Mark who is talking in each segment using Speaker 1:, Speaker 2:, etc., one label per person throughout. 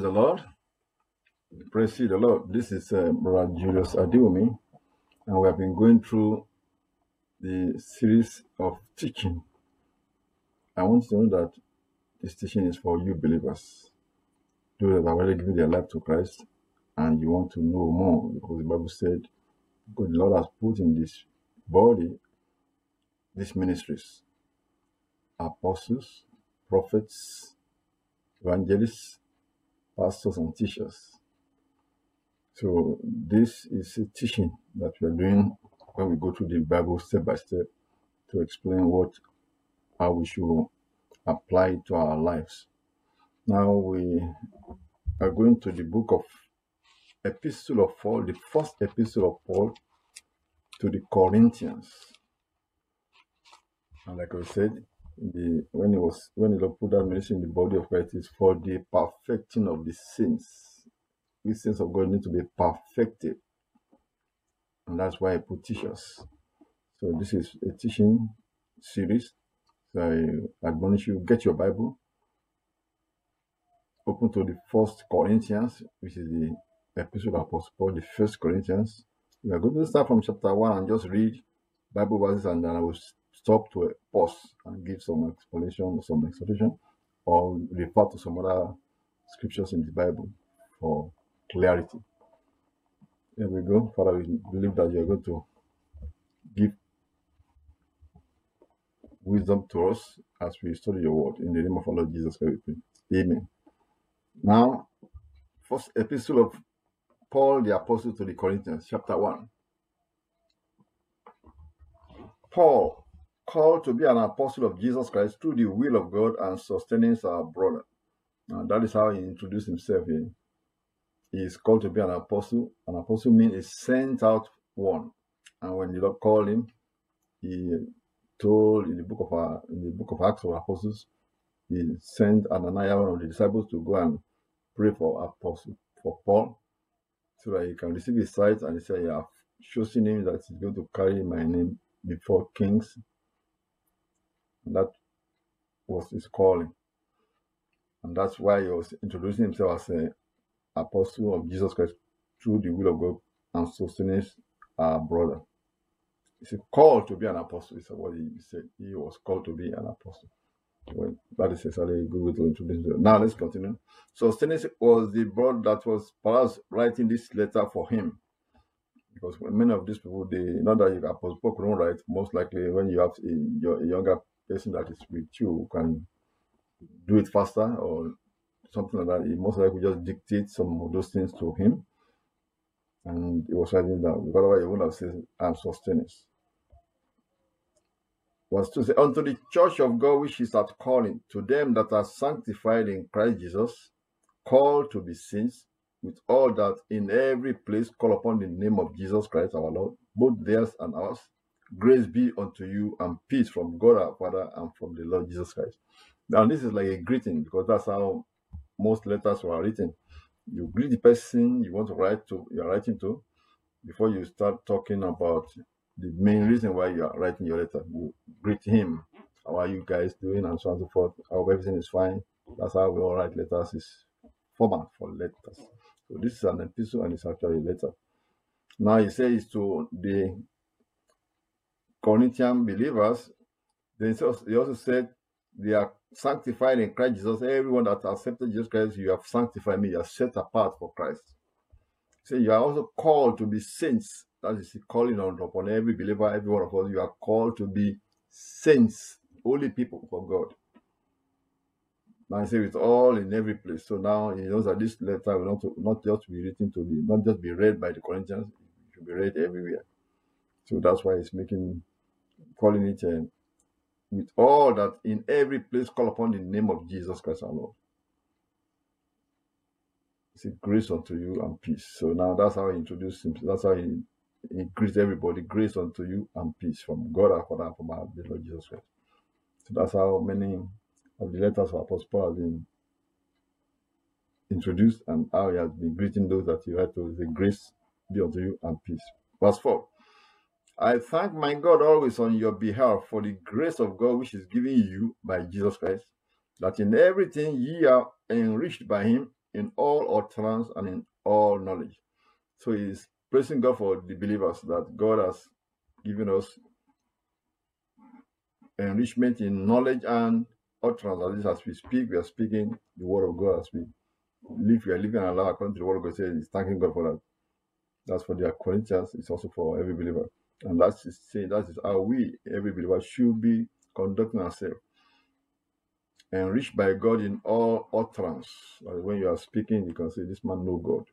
Speaker 1: Praise the Lord. Praise ye the Lord. This is uh, Brother Julius Adiwumi, and we have been going through the series of teaching. I want you to know that this teaching is for you believers, those that have already given their life to Christ, and you want to know more because the Bible said, God, the Lord has put in this body these ministries apostles, prophets, evangelists, pastors, and teachers. So this is a teaching that we are doing when we go through the Bible step by step to explain what how we should apply to our lives. Now we are going to the book of Epistle of Paul, the first epistle of Paul to the Corinthians. And like I said, the when it was when the Lord put that ministry in the body of Christ is for the perfecting of the saints. We saints of God need to be perfected, and that's why I put teachers. So this is a teaching series. So I admonish you get your Bible, open to the First Corinthians, which is the epistle of Apostle Paul, the First Corinthians. We are going to start from chapter one and just read Bible verses, and then I will stop to a pause and give some explanation or some exhortation, or refer to some other scriptures in the Bible for clarity. Here we go. Father, we believe that you are going to give wisdom to us as we study your word. In the name of our Lord Jesus Christ, we pray. Amen. Now, first epistle of Paul the Apostle to the Corinthians, chapter 1. Paul, called to be an apostle of Jesus Christ through the will of God and Sosthenes our brother. Now, that is how he introduced himself here. He is called to be an apostle. An apostle means a sent out one. And when the Lord called him, he told in the book of uh, in the book of Acts of Apostles, he sent Ananias, one of the disciples, to go and pray for apostle for Paul, so that he can receive his sight. And he said, "I have chosen him that he's going to carry my name before kings." That was his calling, and that's why he was introducing himself as an apostle of Jesus Christ through the will of God and Sosthenes our uh, brother. He's called to be an apostle. Is what he said. He was called to be an apostle. Well, that is necessarily a good way to introduce. Now let's continue. Sosthenes was the brother that was perhaps writing this letter for him. Because many of these people, they not that you apostle couldn't write, most likely when you have a, your- a younger person that is with you can do it faster or something like that, he most likely just dictate some of those things to him. And he was writing down. Otherwise he wouldn't have said, I'm was to say, Unto the church of God which is at calling, to them that are sanctified in Christ Jesus, called to be saints, with all that in every place call upon the name of Jesus Christ our Lord, both theirs and ours. Grace be unto you and peace from God our Father and from the Lord Jesus Christ. Now, this is like a greeting because that's how most letters were written. You greet the person you want to write to, you're writing to, before you start talking about the main reason why you are writing your letter. You greet him. How are you guys doing? And so on and so forth. Hope everything is fine. That's how we all write letters. Is format for letters. So this is an epistle and it's actually a letter. Now he says to the Corinthian believers, they also, also said they are sanctified in Christ Jesus. Everyone that accepted Jesus Christ, you have sanctified me. You are set apart for Christ. So you are also called to be saints. That is calling on upon every believer, every one of us. You are called to be saints, holy people for God. Now I say it's all in every place. So now he knows that this letter will not, not just be written to be, not just be read by the Corinthians, it should be read everywhere. So that's why he's making, calling it uh, with all that in every place call upon the name of Jesus Christ our Lord. Said, grace unto you and peace. So now that's how he introduced him. That's how he increased everybody. Grace unto you and peace from God our Father and from our Lord Jesus Christ. So that's how many of the letters of Apostle Paul have been introduced and how he has been greeting those that he write to. The grace be unto you and peace. Verse 4. I thank my God always on your behalf for the grace of God which is given you by Jesus Christ, that in everything ye are enriched by him, in all utterance and in all knowledge. So he's praising God for the believers that God has given us enrichment in knowledge and utterance. At least as we speak, we are speaking the word of God as we live. We are living our life according to the word of God. Says, thanking God for that. That's for the Corinthians. It's also for every believer. And that's saying that is how we, every believer, should be conducting ourselves. Enriched by God in all utterance. When you are speaking, you can say, This man know God.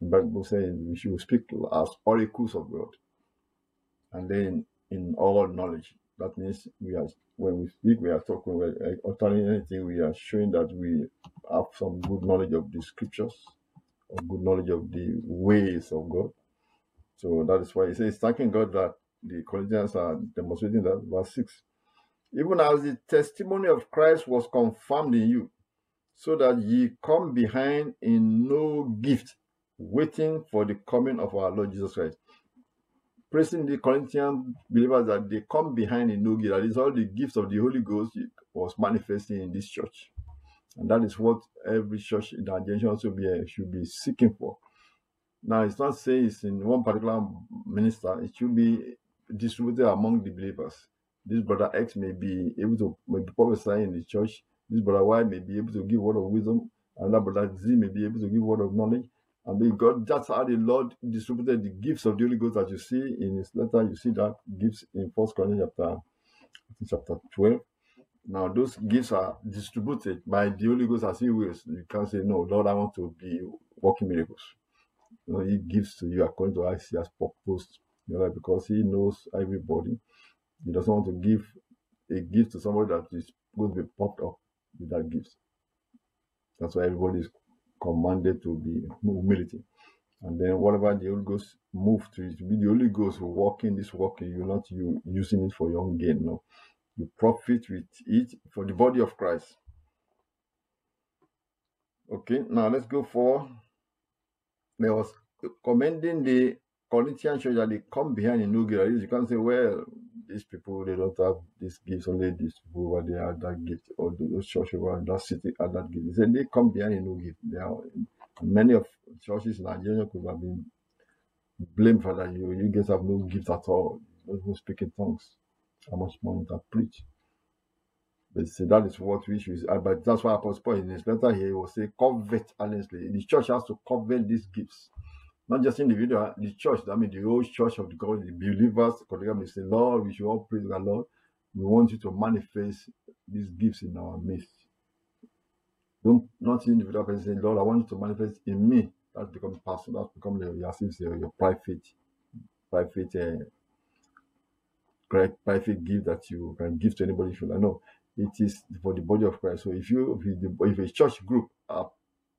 Speaker 1: The Bible saying we should speak as oracles of God. And then in all knowledge. That means we are when we speak, we are talking, we are uttering anything, we are showing that we have some good knowledge of the scriptures, or good knowledge of the ways of God. So that is why he says, thanking God that the Corinthians are demonstrating that. Verse 6. Even as the testimony of Christ was confirmed in you, so that ye come behind in no gift, waiting for the coming of our Lord Jesus Christ. Praising the Corinthian believers that they come behind in no gift. That is all the gifts of the Holy Ghost was manifesting in this church. And that is what every church in our generation also be, should be seeking for. Now, it's not saying it's in one particular minister, it should be distributed among the believers. This brother X may be able to maybe prophesy in the church. This brother Y may be able to give word of wisdom. Another brother Z may be able to give word of knowledge. And may God, that's how the Lord distributed the gifts of the Holy Ghost that you see in his letter. You see that gifts in First Corinthians chapter, chapter 12. Now, those gifts are distributed by the Holy Ghost as He wills. You can't say, No, Lord, I want to be working miracles. You know, he gives to you according to how he has proposed your life because he knows everybody. He doesn't want to give a gift to somebody that is going to be popped up with that gift. That's why everybody is commanded to be humility. And then whatever the Holy Ghost move to it, be the Holy Ghost working this walking. you're not you using it for your own gain. No. You profit with it for the body of Christ. Okay, now let's go for there was commending the Corinthian church that they come behind in no gift. You can't say, well, these people they don't have this gift, only these people over there have that gift, or those churches over that city have that gift. He said they come behind in no gift. They are many of churches in Nigeria could have been blamed for that. You you guys have no gift at all. You don't speak in tongues. How much more can preach? But that is what we should. Uh, but that's why Apostle Paul in his letter here will say, covet earnestly. The church has to covet these gifts. Not just individual, the church, I mean the whole church of the God, the believers, may say, Lord, we should all praise the Lord. We want you to manifest these gifts in our midst. Don't not individual person say, Lord, I want you to manifest in me. That becomes personal, that becomes your, your, your private, private, uh, private gift that you can give to anybody if you like. No, it is for the body of Christ. So if you if, if a church group are,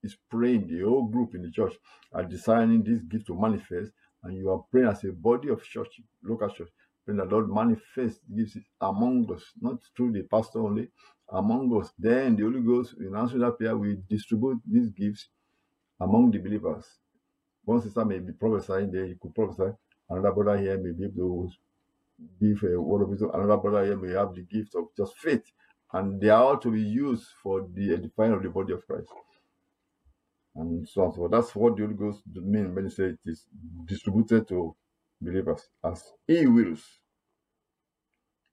Speaker 1: is praying, the whole group in the church are designing this gift to manifest, and you are praying as a body of church, local church, praying the Lord manifest gives among us, not through the pastor only, among us. Then the Holy Ghost, in answer that prayer, we distribute these gifts among the believers. One sister may be prophesying there, you could prophesy. Another brother here may be able to give a word of wisdom. Another brother here may have the gift of just faith and they are all to be used for the edifying of the body of Christ. And so on. So that's what the Holy Ghost means when he says it is distributed to believers as he wills.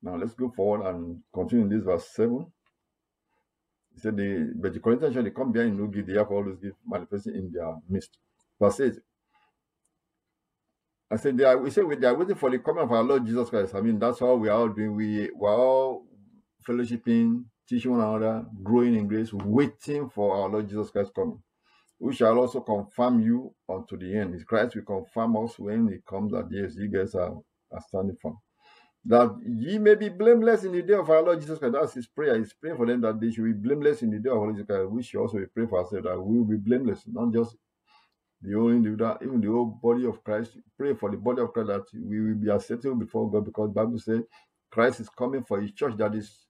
Speaker 1: Now let's go forward and continue in this verse 7. He said, the, But the Corinthians shall come behind no give, they have always give manifesting in their midst. Verse 8. I said, they are, we say they are waiting for the coming of our Lord Jesus Christ. I mean, that's all we are all doing. We, we're all fellowshipping, teaching one another, growing in grace, waiting for our Lord Jesus Christ coming. We shall also confirm you unto the end. His Christ will confirm us when he comes that yes, you guys are, are standing firm. That ye may be blameless in the day of our Lord Jesus Christ. That's his prayer. He's praying for them that they should be blameless in the day of our Lord Jesus Christ. We should also be praying for ourselves that we will be blameless, not just the whole individual, even the whole body of Christ. Pray for the body of Christ that we will be acceptable before God because Bible says Christ is coming for his church that is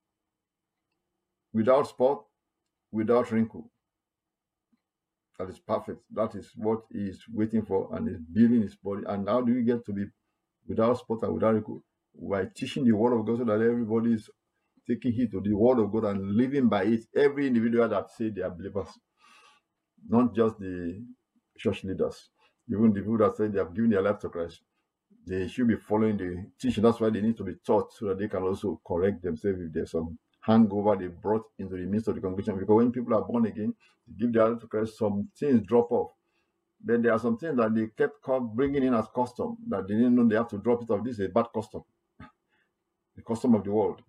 Speaker 1: without spot, without wrinkle. That is perfect. That is what he is waiting for and is building his body. And how do we get to be without spot and without wrinkle? By teaching the word of God so that everybody is taking heed to the word of God and living by it. Every individual that say they are believers. not just the church leaders, even the people that say they have given their life to Christ. They should be following the teaching. That's why they need to be taught so that they can also correct themselves if there's some hangover they brought into the midst of the congregation. Because when people are born again, they give their life to Christ, some things drop off. Then there are some things that they kept bringing in as custom that they didn't know they have to drop it off. This is a bad custom, the custom of the world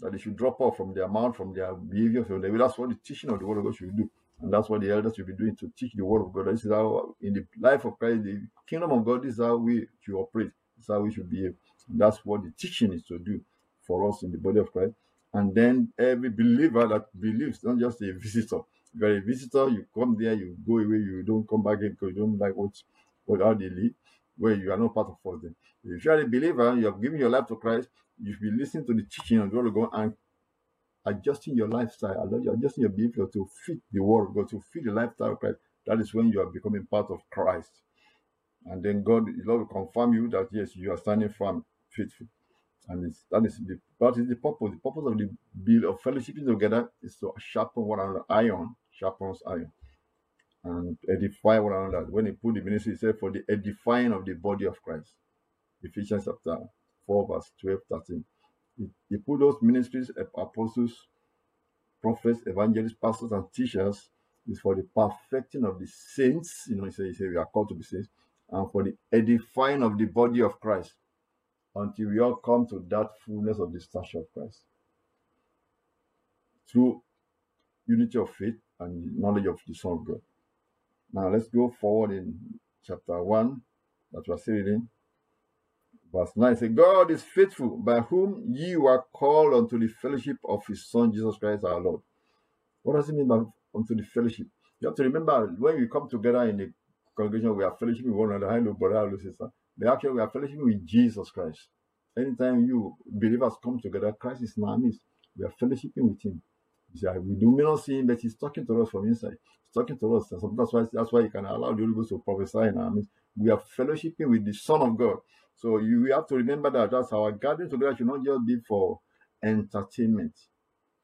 Speaker 1: that they should drop off from their mouth, from their behavior. From their, that's what the teaching of the word of God should do. And that's what the elders should be doing to teach the word of God. This is how, in the life of Christ, the kingdom of God, this is how we should operate. This is how we should behave. And that's what the teaching is to do for us in the body of Christ. And then every believer that believes, not just a visitor. If you're a visitor, you come there, you go away, you don't come back again because you don't like what, what how they live, where you are not part of us. Then. If you are a believer, you have given your life to Christ, you should be listening to the teaching of the word of God and adjusting your lifestyle, adjusting your behavior to fit the word of God, to fit the lifestyle of Christ. That is when you are becoming part of Christ. And then God, the Lord will confirm you that yes, you are standing firm, faithful. And that is the that is the purpose. The purpose of the bill of fellowshipping together is to sharpen one another. Iron sharpens iron. And edify one another. When he put the ministry, he said, for the edifying of the body of Christ. Ephesians chapter 4, verse 12, 13. He, he put those ministries, apostles, prophets, evangelists, pastors, and teachers is for the perfecting of the saints. You know, he said, he said we are called to be saints, and for the edifying of the body of Christ until we all come to that fullness of the stature of Christ. Through unity of faith and knowledge of the Son of God. Now let's go forward in chapter 1 that we're reading. Verse 9 says, God is faithful, by whom ye were called unto the fellowship of his Son, Jesus Christ our Lord. What does it mean by unto the fellowship? You have to remember when we come together in the congregation, we are fellowship with one another. Hello, brother, hello, sister. But actually, we are fellowship with Jesus Christ. Anytime you believers come together, Christ is in our midst. We are fellowshipping with Him. See, we do not see Him, but He's talking to us from inside. He's talking to us. And that's why that's why you can allow the Holy Ghost to prophesy in our midst. We are fellowshipping with the Son of God. So you have to remember that that's our gathering together should not just be for entertainment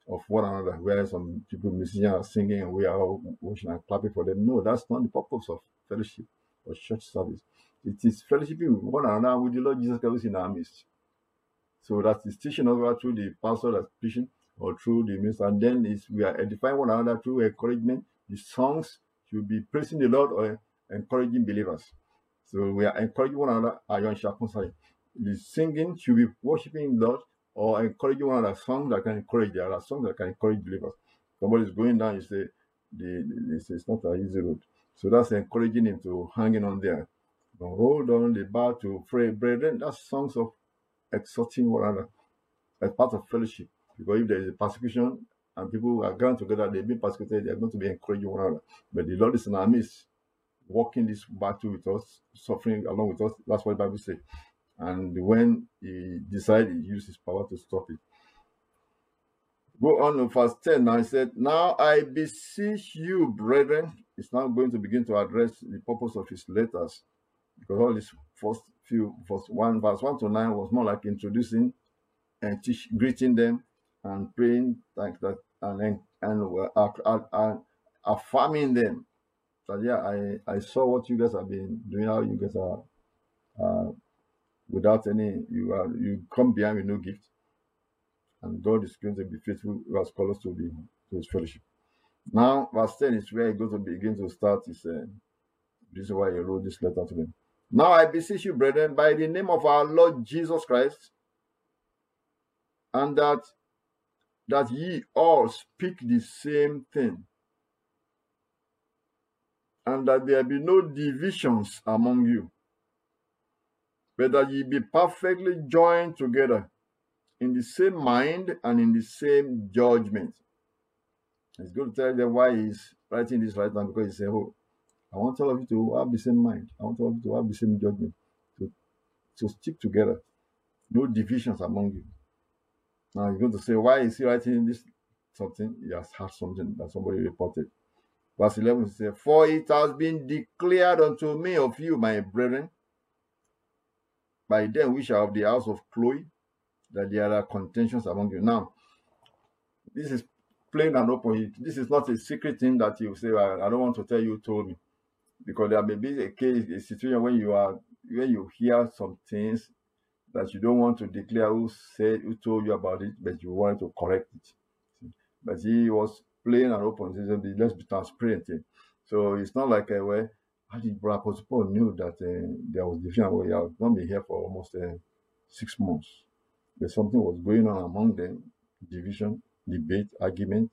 Speaker 1: of one another, where some people musicians are singing and we are all watching and clapping for them. No, that's not the purpose of fellowship or church service. It is fellowshipping with one another with the Lord Jesus Christ in our midst. So that is the teaching over through the pastor that's preaching or through the minister. And then is we are edifying one another through encouragement. The songs should be praising the Lord or encouraging believers. So we are encouraging one another, iron sharpens iron. The singing should be worshiping the Lord or encouraging one another, songs that can encourage the other, songs that can encourage believers. Somebody's going down, you say, the, the, it's not an easy road. So that's encouraging him to hanging on there. Hold on the bar to pray, brethren. That's songs of exhorting one another as part of fellowship. Because if there is a persecution and people are going together, they've been persecuted, they're going to be encouraging one another. But the Lord is in our midst, walking this battle with us, suffering along with us. That's what the Bible says. And when he decided, he used his power to stop it. Go on in verse 10 now. He said, Now I beseech you, brethren. He's now going to begin to address the purpose of his letters. Because all these first few, verse 1, verse 1 to 9 was more like introducing and teach, greeting them and praying like that and and affirming them. So yeah i i saw what you guys have been doing how you guys are uh, without any you are you come behind with no gift. And god is going to be faithful called us to be to his fellowship. Now verse 10 is where he goes to begin to start. His uh, this is why he wrote this letter to them now i beseech you brethren by the name of our lord jesus christ and that that ye all speak the same thing, and that there be no divisions among you, but that ye be perfectly joined together in the same mind and in the same judgment. It's good to tell them why he's writing this right now because he said, Oh, I want all of you to have the same mind. I want all of you to have the same judgment, to, to stick together. No divisions among you. Now you're going to say, why is he writing this something? He has heard something that somebody reported. Verse 11 says, For it has been declared unto me of you, my brethren, by them which are of the house of Chloe, that there are contentions among you. Now, this is plain and open. This is not a secret thing that you say, I, I don't want to tell you, told me. Because there may be a case, a situation when you are when you hear some things that you don't want to declare who said who told you about it, but you want to correct it. But he was plain and open. He said, let's be transparent. So it's not like a way. I think Brother Apostle Paul knew that uh, there was division he had not been here for almost uh, six months. But something was going on among them, division, debate, argument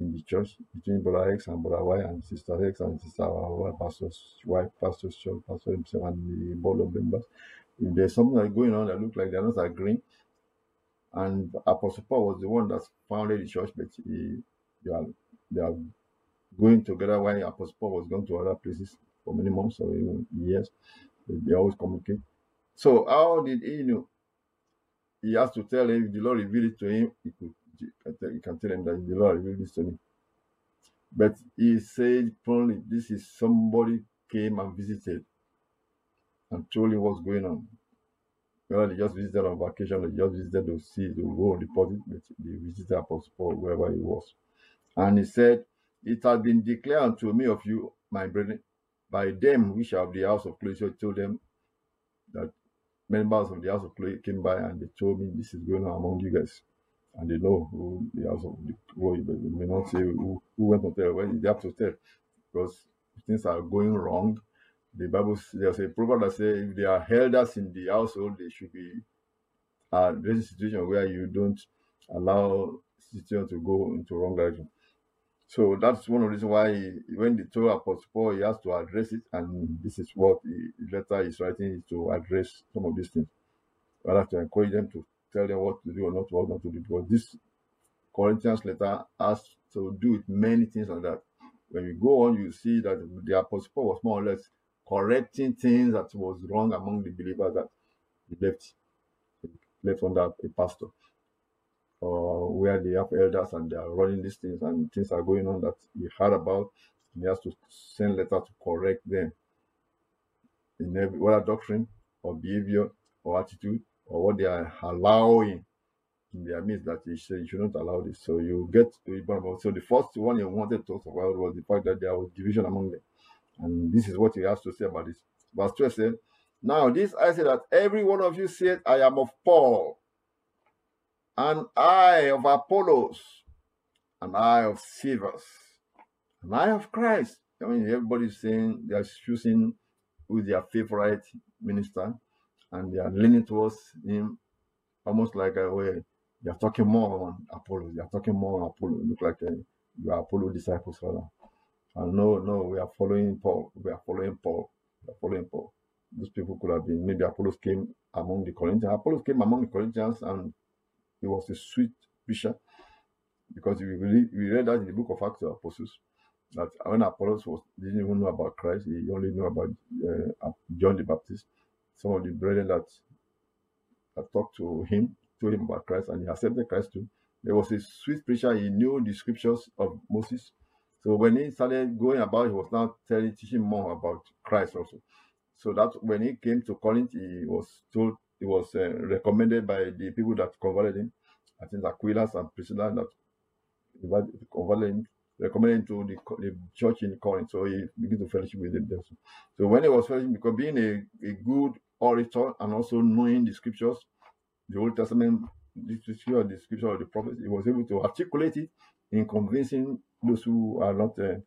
Speaker 1: in the church between Brother X and Brother Y and Sister X and Sister Y, Pastor's wife, Pastor's church, Pastor himself, and the board of members. If there's something that's going on that looks like they're not agreeing, and Apostle Paul was the one that founded the church, but he, they, are, they are going together while Apostle Paul was going to other places for many months or even years. They always communicate. So how did he know? He has to tell him, if the Lord revealed it to him, he could he can tell him that the Lord revealed this to me. But he said plainly, this is somebody came and visited and told him what's going on. Well, they just visited on vacation, they just visited to see, to go on deposit, but they visited Apostle Paul wherever he was. And he said, It has been declared unto me of you, my brethren, by them which are of the house of Chloe. So he told them that members of the house of Chloe came by and they told me this is going on among you guys. And they know who the house of Chloe, but they may not say who, who went to tell. Well, they have to tell because things are going wrong. The Bible, there's a proverb that says if there are elders in the household, they should be uh, there's a situation where you don't allow situation to go into wrong direction. So that's one of the reasons why he, when they told Apostle Paul, he has to address it, and this is what the letter is writing to address some of these things. I have to encourage them to tell them what to do or not what not to do because this Corinthians letter has to do with many things like that. When you go on, you see that the Apostle Paul was more or less correcting things that was wrong among the believers that he left left under a pastor or where they have elders and they are running these things and things are going on that he heard about he has to send letter to correct them in every whether doctrine or behavior or attitude or what they are allowing in their midst that he said you shouldn't allow this. So you get to Ibrahim. So the first one you wanted to talk about was the fact that there was division among them. And this is what he has to say about this. Verse 12 said, Now this I say that every one of you said, I am of Paul, and I of Apollos, and I of Cephas, and I of Christ. I mean, everybody's saying they're choosing who their favorite minister, and they are leaning towards him, almost like a way they are talking more on Apollo. They are talking more on Apollo. Look like a, you are Apollo disciples, rather. And no, no, we are following Paul. We are following Paul. We are following Paul. Those people could have been maybe Apollos came among the Corinthians. Apollos came among the Corinthians and he was a sweet preacher because we read, we read that in the book of Acts of Apostles that when Apollos was didn't even know about Christ, he only knew about uh, John the Baptist. Some of the brethren that, that talked to him told him about Christ and he accepted Christ too. There was a sweet preacher, he knew the scriptures of Moses. So when he started going about, he was now telling, teaching more about Christ also. So that when he came to Corinth, he was told, he was uh, recommended by the people that converted him. I think Aquila and Priscilla that converted him, recommended him to the, the church in Corinth. So he began to fellowship with them. So when he was fellowship, because being a, a good orator and also knowing the scriptures, the Old Testament, the scripture, the scripture of the prophets, he was able to articulate it in convincing those who are not uh,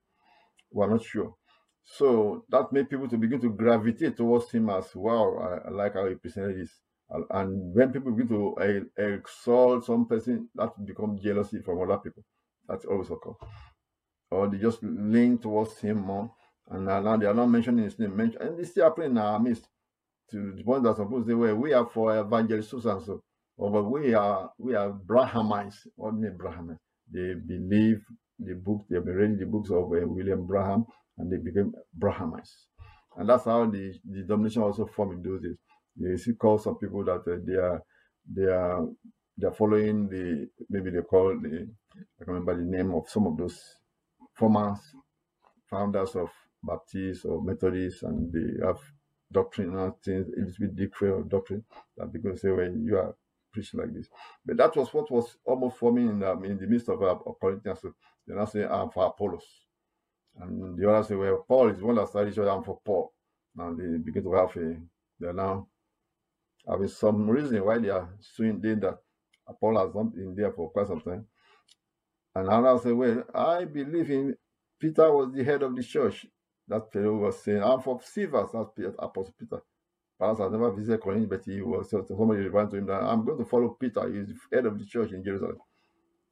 Speaker 1: who are not sure. So that made people to begin to gravitate towards him as wow. I, I like how he presented this. And when people begin to uh, exalt some person, that becomes jealousy from other people. That's always occur. Or they just lean towards him more, and now they are not mentioning his name. And this still happening in our midst. To the point that suppose they were, we are for evangelists and so, or but we are we are Branhamites. What mean Branhamites? They believe the book, they have been reading the books of uh, William Branham, and they became Branhamites. And that's how the, the denomination also formed in those days. You see, call some people that uh, they are they are they are following the maybe they call the I can remember the name of some of those former founders of Baptists or Methodists, and they have doctrinal things, a little bit different doctrine that because say, well, you are preaching like this. But that was what was almost forming in the, in the midst of, uh, Corinthians. So they now say, I'm for Apollos. And the other say, well, Paul is one that started, so I'm for Paul. And they begin to have a, they're now having some reason why they are suing that Paul has not been there for quite some time. And another say, well, I believe in Peter was the head of the church. That fellow was saying, I'm for Cephas, that's Peter, Apostle Peter. Perhaps I've never visited Corinth, but he was somebody referring to him that I'm going to follow Peter. He's the head of the church in Jerusalem.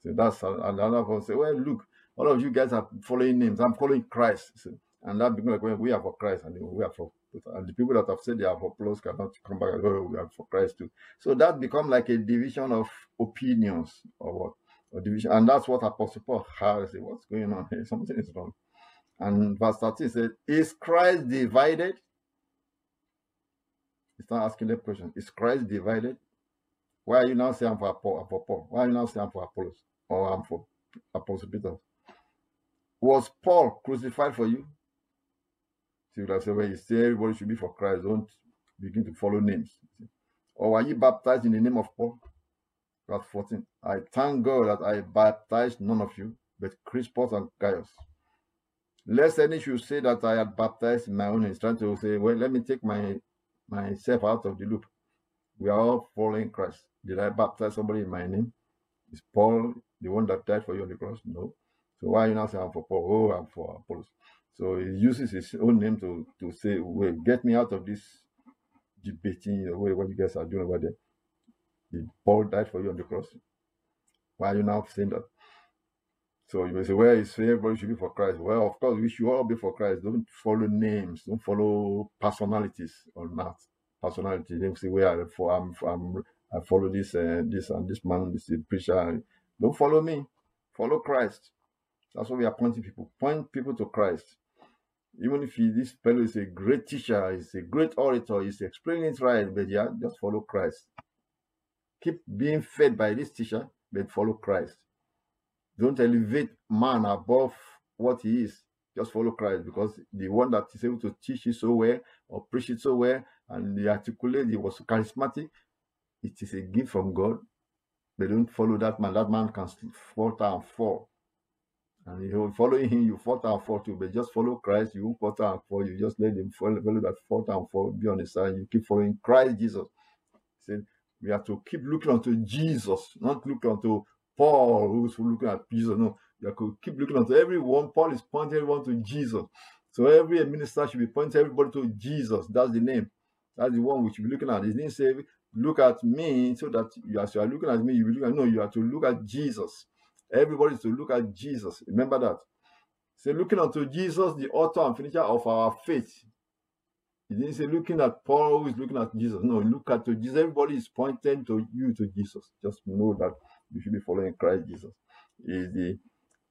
Speaker 1: So that's another one say, well, look, all of you guys are following names. I'm following Christ. So, and that becomes like when we are for Christ and we are for Peter. And the people that have said they are for Apollos cannot come back and go, oh, we are for Christ too. So that become like a division of opinions or what? Division. And that's what Apostle Paul has. What's going on here? Something is wrong. And verse 13 says, Is Christ divided? He's not asking that question. Is Christ divided? Why are you now saying I'm for Paul? Why are you now saying I'm for Apollos? Or I'm for Apostle Peter? Was Paul crucified for you? So you have said, well, you say everybody should be for Christ. Don't begin to follow names. Or are you baptized in the name of Paul? Verse 14. I thank God that I baptized none of you, but Crispus and Gaius. Lest any should say that I had baptized in my own. He's trying to say, well, let me take my myself out of the loop. We are all following Christ. Did I baptize somebody in my name? Is Paul the one that died for you on the cross? No. So why are you not saying I'm for Paul? Oh, I'm for Apollos. So he uses his own name to, to say, well, get me out of this debating, the way what you guys are doing over there. Did Paul died for you on the cross? Why are you now saying that? So you may say, well, it's everybody should be for Christ. Well, of course, we should all be for Christ. Don't follow names. Don't follow personalities or not. Personality. Don't say, well, for I'm, I'm, I follow this, uh, this and this man, this preacher. Don't follow me. Follow Christ. That's what we are pointing people. Point people to Christ. Even if he, this fellow is a great teacher, he's a great orator, he's explaining it right, but yeah, just follow Christ. Keep being fed by this teacher, but follow Christ. Don't elevate man above what he is. Just follow Christ because the one that is able to teach it so well or preach it so well and the articulate, he was charismatic. It is a gift from God. But don't follow that man. That man can falter and fall. And you following him, you falter and fall too. But just follow Christ, you won't falter and fall. You just let him follow, follow that falter and fall, be on the side. You keep following Christ Jesus. He said, we have to keep looking unto Jesus, not look unto Paul who's looking at Jesus. No, you could keep looking at everyone. Paul is pointing everyone to Jesus. So every minister should be pointing everybody to Jesus. That's the name. That's the one we should be looking at. His name say, look at me, so that you, as you are looking at me, you will look at no, you have to look at Jesus. Everybody is to look at Jesus. Remember that. Say, looking unto Jesus, the author and finisher of our faith. He didn't say looking at Paul who is looking at Jesus. No, look at Jesus. Everybody is pointing to you to Jesus. Just know that you should be following Christ Jesus. Is the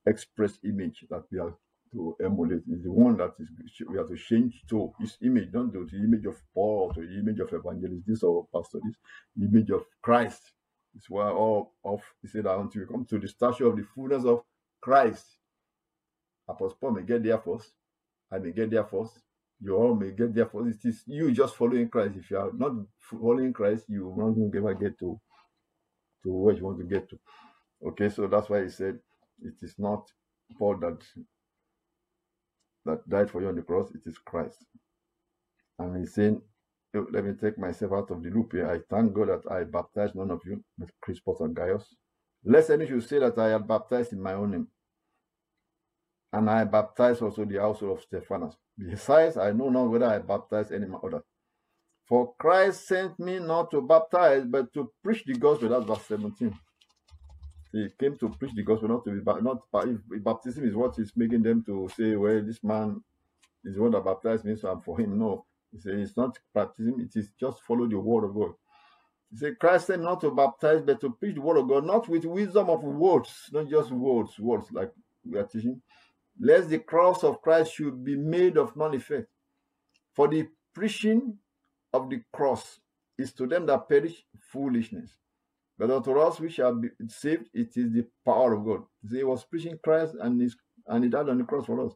Speaker 1: express image that we are to emulate. Is the one that is we have to change to his image, not to the image of Paul, to the image of evangelist, this or pastor, this image of Christ. It's why all of he said until we come to the stature of the fullness of Christ. Apostle Paul may get there first. I may get there first. You all may get there first. It is you just following Christ. If you are not following Christ, you will not ever get to to where you want to get to. Okay, so that's why he said it is not Paul that that died for you on the cross, it is Christ. And he's saying, oh, let me take myself out of the loop here. I thank God that I baptized none of you, but Crispus and Gaius. Lest any should say that I had baptized in my own name. And I baptized also the household of Stephanas. Besides, I know not whether I baptized any other. For Christ sent me not to baptize, but to preach the gospel. That's verse 17. He came to preach the gospel, not to be not if baptism is what is making them to say, well, this man is the one that baptized me, so I'm for him. No. He said it's not baptism, it is just follow the word of God. He said, Christ said not to baptize, but to preach the word of God, not with wisdom of words, not just words, words like we are teaching, lest the cross of Christ should be made of none effect. For the preaching of the cross is to them that perish foolishness. But unto us which shall be saved, it is the power of God. He was preaching Christ and, his, and he died on the cross for us.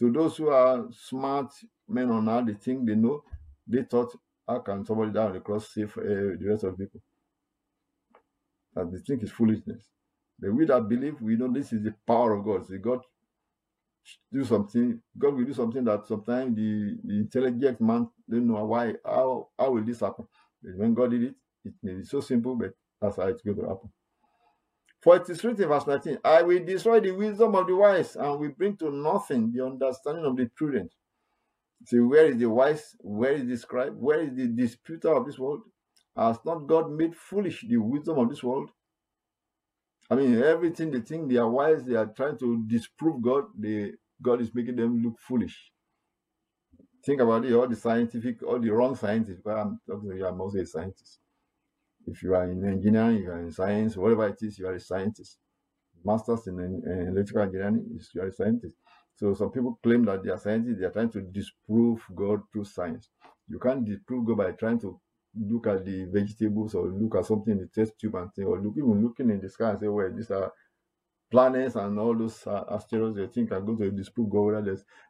Speaker 1: To those who are smart men on earth, they think they know, they thought, how can somebody die on the cross save uh, the rest of the people? that they think is foolishness. But we that believe, we know this is the power of God. So God do something, God will do something that sometimes the, the intelligent man don't know why, how, how will this happen? But when God did it, it may be so simple, but that's how it's going to happen. For it is written, verse 19, I will destroy the wisdom of the wise and will bring to nothing the understanding of the prudent. See, where is the wise? Where is the scribe? Where is the disputer of this world? Has not God made foolish the wisdom of this world? I mean, everything they think they are wise, they are trying to disprove God. They God is making them look foolish. Think about it, all the scientific, all the wrong scientists. I'm talking to you, I'm also a scientist. If you are in engineering, you are in science, whatever it is, you are a scientist. Masters in, in electrical engineering, you are a scientist. So some people claim that they are scientists, they are trying to disprove God through science. You can't disprove God by trying to look at the vegetables or look at something in the test tube and say, or look, even looking in the sky and say, well, these are planets and all those uh, asteroids you think are going to disprove God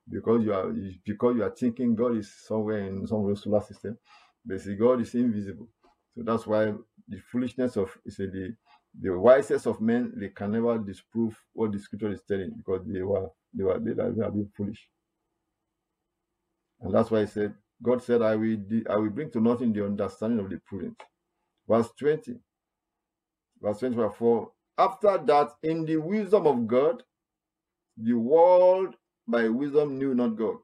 Speaker 1: because you are because you are thinking God is somewhere in some solar system. Basically, God is invisible. So that's why the foolishness of is the the wisest of men they can never disprove what the scripture is telling because they were they were they are being foolish. And that's why I said, God said, I will I will bring to nothing the understanding of the prudent. Verse 20. Verse 24. After that, in the wisdom of God, the world by wisdom knew not God.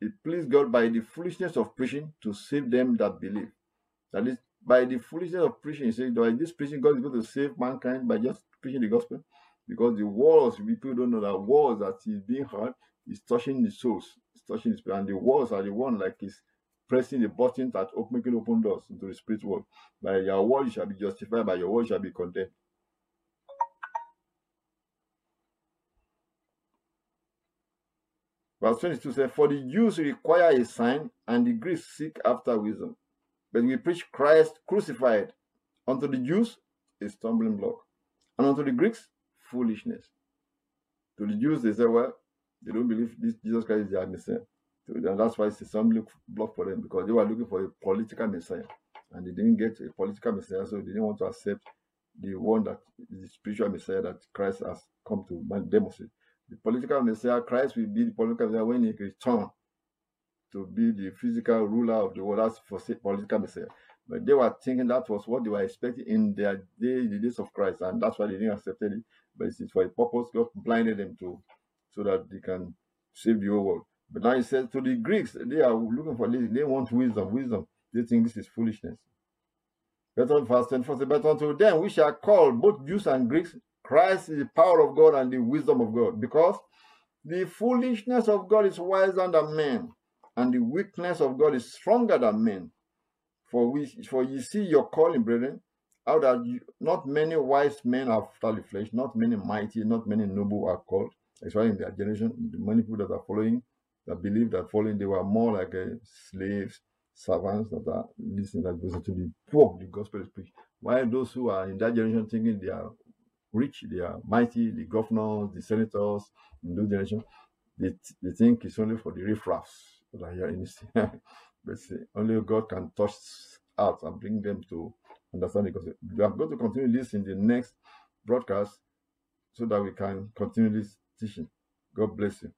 Speaker 1: It pleased God by the foolishness of preaching to save them that believe. That is, by the foolishness of preaching, he said, by this preaching, God is going to save mankind by just preaching the gospel. Because the walls, people don't know that walls that is being heard is touching the souls, touching the spirit. And the walls are the one like is pressing the button that open, making open doors into the spirit world. By your word you shall be justified, by your word you shall be condemned. Verse 22 says, For the Jews require a sign, and the Greeks seek after wisdom. But we preach Christ crucified. Unto the Jews, a stumbling block. And unto the Greeks, foolishness. To the Jews, they say, Well, they don't believe this Jesus Christ is their Messiah. So and that's why it's a stumbling block for them because they were looking for a political Messiah. And they didn't get a political Messiah, so they didn't want to accept the one that is the spiritual Messiah that Christ has come to demonstrate. The political Messiah, Christ will be the political Messiah when he returns to be the physical ruler of the world. That's for political Messiah. But they were thinking that was what they were expecting in their day, the days of Christ, and that's why they didn't accept it. But it's for a purpose God blinded them to, so that they can save the whole world. But now he says to the Greeks, they are looking for this, they want wisdom, wisdom. They think this is foolishness. On verse 24, but unto them we shall call both Jews and Greeks Christ is the power of God and the wisdom of God, because the foolishness of God is wiser than men, and the weakness of God is stronger than men. For we, for you see your calling, brethren, how that you, not many wise men are after the flesh, not many mighty, not many noble are called. Especially in their generation, the many people that are following, that believe that following, they were more like uh, slaves, servants that are listening, that goes to the poor, the gospel is preached. While those who are in that generation thinking they are rich, they are mighty, the governors, the senators in those generation, they, they think it's only for the riffraffs that are here in this. but see, only God can touch out and bring them to understand. Because we are going to continue this in the next broadcast so that we can continue this teaching. God bless you.